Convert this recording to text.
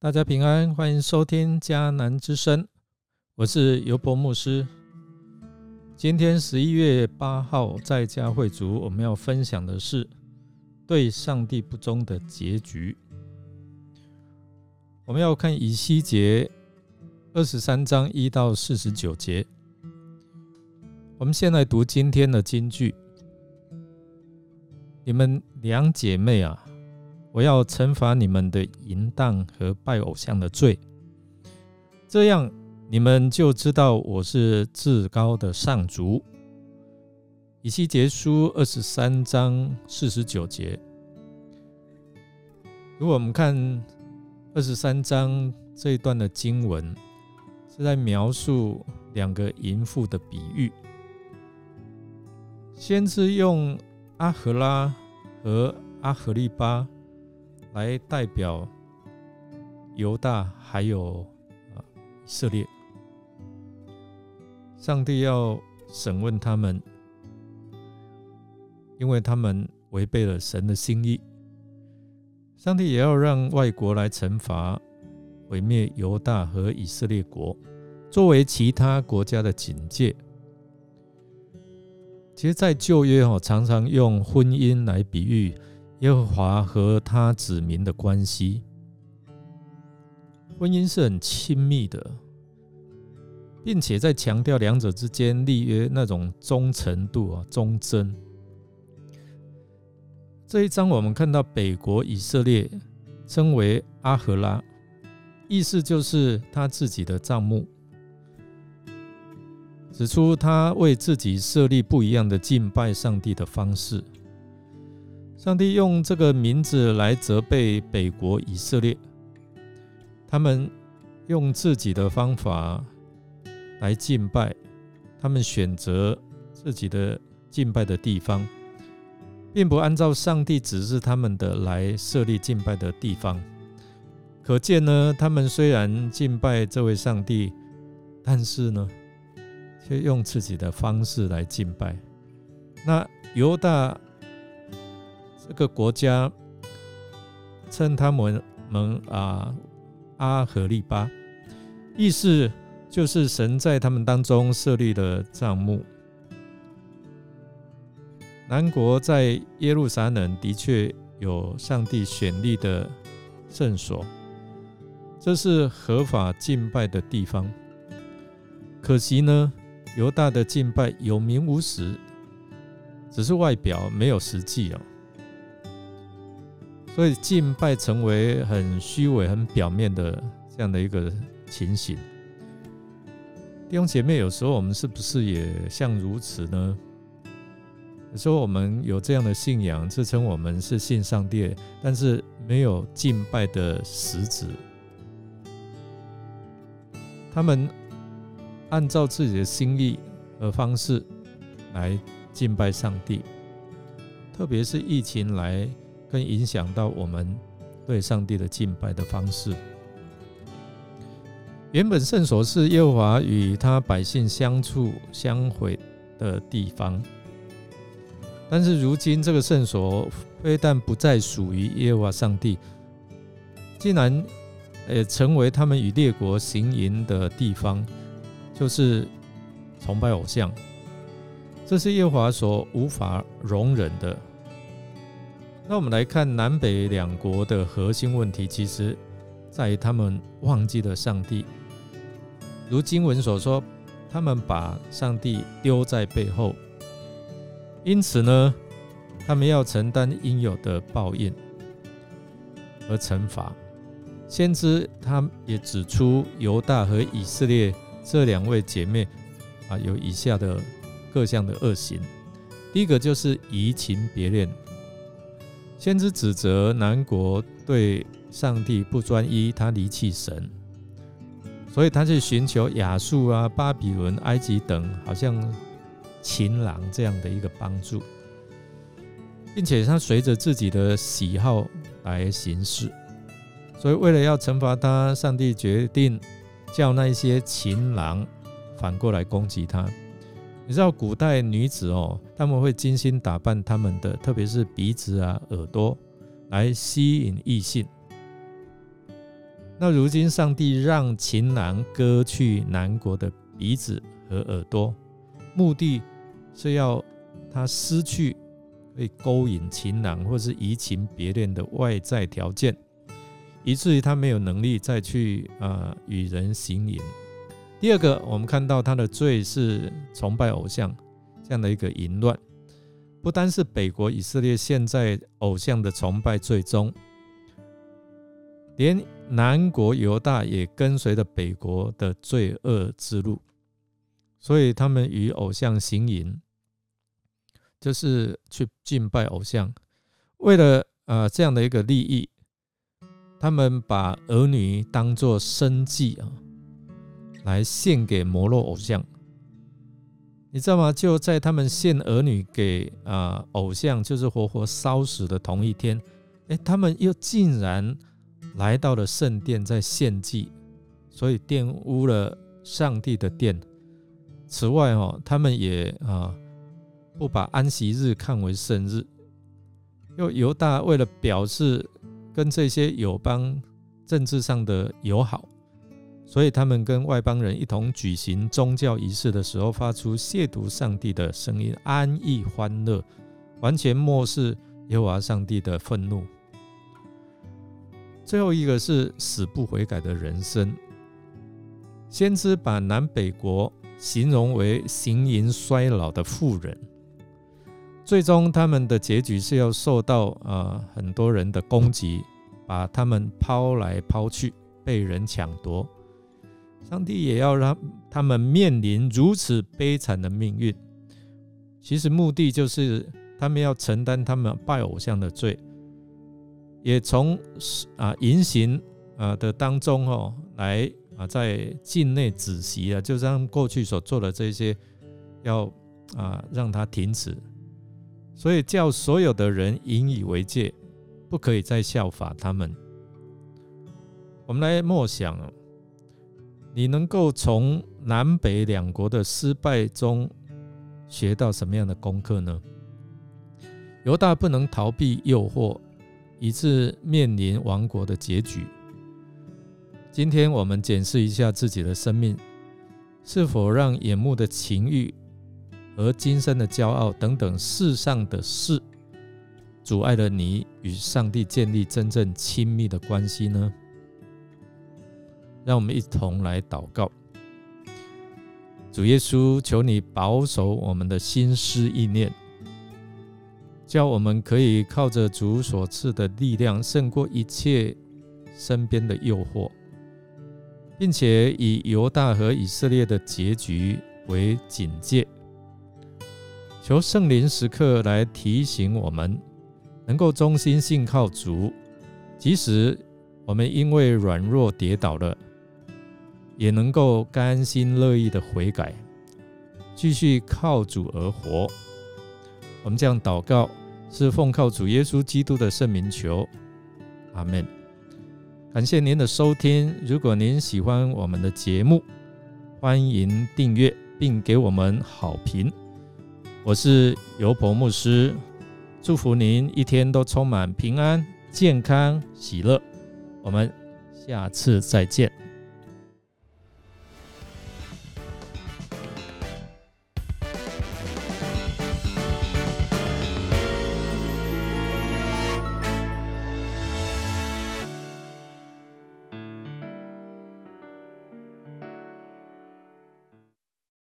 大家平安，欢迎收听迦南之声，我是尤伯牧师。今天十一月八号在家会族，我们要分享的是对上帝不忠的结局。我们要看以西结二十三章一到四十九节。我们先来读今天的金句：你们两姐妹啊！我要惩罚你们的淫荡和拜偶像的罪，这样你们就知道我是至高的上主。以西结书二十三章四十九节。如果我们看二十三章这一段的经文，是在描述两个淫妇的比喻。先是用阿赫拉和阿赫利巴。来代表犹大还有啊以色列，上帝要审问他们，因为他们违背了神的心意。上帝也要让外国来惩罚、毁灭犹大和以色列国，作为其他国家的警戒。其实，在旧约哦，常常用婚姻来比喻。耶和华和他子民的关系，婚姻是很亲密的，并且在强调两者之间立约那种忠诚度啊，忠贞。这一章我们看到北国以色列称为阿赫拉，意思就是他自己的账目，指出他为自己设立不一样的敬拜上帝的方式。上帝用这个名字来责备北国以色列，他们用自己的方法来敬拜，他们选择自己的敬拜的地方，并不按照上帝指示他们的来设立敬拜的地方。可见呢，他们虽然敬拜这位上帝，但是呢，却用自己的方式来敬拜。那犹大。这个国家称他们们啊阿和利巴，意思就是神在他们当中设立了帐幕。南国在耶路撒冷的确有上帝选立的圣所，这是合法敬拜的地方。可惜呢，犹大的敬拜有名无实，只是外表没有实际哦。所以敬拜成为很虚伪、很表面的这样的一个情形。弟兄姐妹，有时候我们是不是也像如此呢？有时候我们有这样的信仰，自称我们是信上帝，但是没有敬拜的实质。他们按照自己的心意和方式来敬拜上帝，特别是疫情来。更影响到我们对上帝的敬拜的方式。原本圣所是耶和华与他百姓相处相会的地方，但是如今这个圣所非但不再属于耶和华上帝，竟然也成为他们与列国行淫的地方，就是崇拜偶像。这是耶和华所无法容忍的。那我们来看南北两国的核心问题，其实在于他们忘记了上帝。如经文所说，他们把上帝丢在背后，因此呢，他们要承担应有的报应和惩罚。先知他也指出，犹大和以色列这两位姐妹啊，有以下的各项的恶行。第一个就是移情别恋。先知指责南国对上帝不专一，他离弃神，所以他去寻求亚述啊、巴比伦、埃及等，好像情郎这样的一个帮助，并且他随着自己的喜好来行事。所以为了要惩罚他，上帝决定叫那些情郎反过来攻击他。你知道古代女子哦，他们会精心打扮他们的，特别是鼻子啊、耳朵，来吸引异性。那如今上帝让情郎割去南国的鼻子和耳朵，目的是要他失去可以勾引情郎或是移情别恋的外在条件，以至于他没有能力再去啊与人行淫。第二个，我们看到他的罪是崇拜偶像这样的一个淫乱，不单是北国以色列现在偶像的崇拜最终，连南国犹大也跟随着北国的罪恶之路，所以他们与偶像行淫，就是去敬拜偶像，为了呃这样的一个利益，他们把儿女当作生祭啊。来献给摩洛偶像，你知道吗？就在他们献儿女给啊偶像，就是活活烧死的同一天，哎，他们又竟然来到了圣殿在献祭，所以玷污了上帝的殿。此外，哦，他们也啊不把安息日看为圣日，又犹大为了表示跟这些友邦政治上的友好。所以他们跟外邦人一同举行宗教仪式的时候，发出亵渎上帝的声音，安逸欢乐，完全漠视耶和华上帝的愤怒。最后一个是死不悔改的人生。先知把南北国形容为行淫衰老的妇人，最终他们的结局是要受到呃很多人的攻击，把他们抛来抛去，被人抢夺。上帝也要让他们面临如此悲惨的命运，其实目的就是他们要承担他们拜偶像的罪，也从啊淫行啊的当中哦来啊在境内止息啊，就让过去所做的这些要啊让他停止，所以叫所有的人引以为戒，不可以再效法他们。我们来默想。你能够从南北两国的失败中学到什么样的功课呢？犹大不能逃避诱惑，以致面临亡国的结局。今天我们检视一下自己的生命，是否让眼目的情欲和今生的骄傲等等世上的事，阻碍了你与上帝建立真正亲密的关系呢？让我们一同来祷告，主耶稣，求你保守我们的心思意念，叫我们可以靠着主所赐的力量，胜过一切身边的诱惑，并且以犹大和以色列的结局为警戒。求圣灵时刻来提醒我们，能够忠心信靠主，即使我们因为软弱跌倒了。也能够甘心乐意的悔改，继续靠主而活。我们这样祷告，是奉靠主耶稣基督的圣名求，阿门。感谢您的收听。如果您喜欢我们的节目，欢迎订阅并给我们好评。我是尤伯牧师，祝福您一天都充满平安、健康、喜乐。我们下次再见。